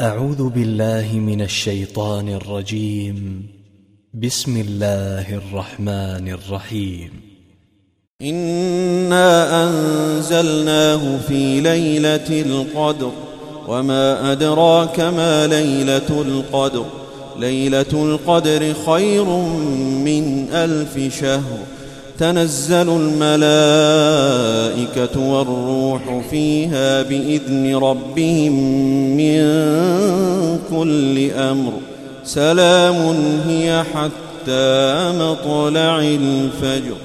أعوذ بالله من الشيطان الرجيم. بسم الله الرحمن الرحيم. إنا أنزلناه في ليلة القدر وما أدراك ما ليلة القدر. ليلة القدر خير من ألف شهر. تنزل الملائكة والروح فيها بإذن ربهم من كل أمر سلام هي حتى مطلع الفجر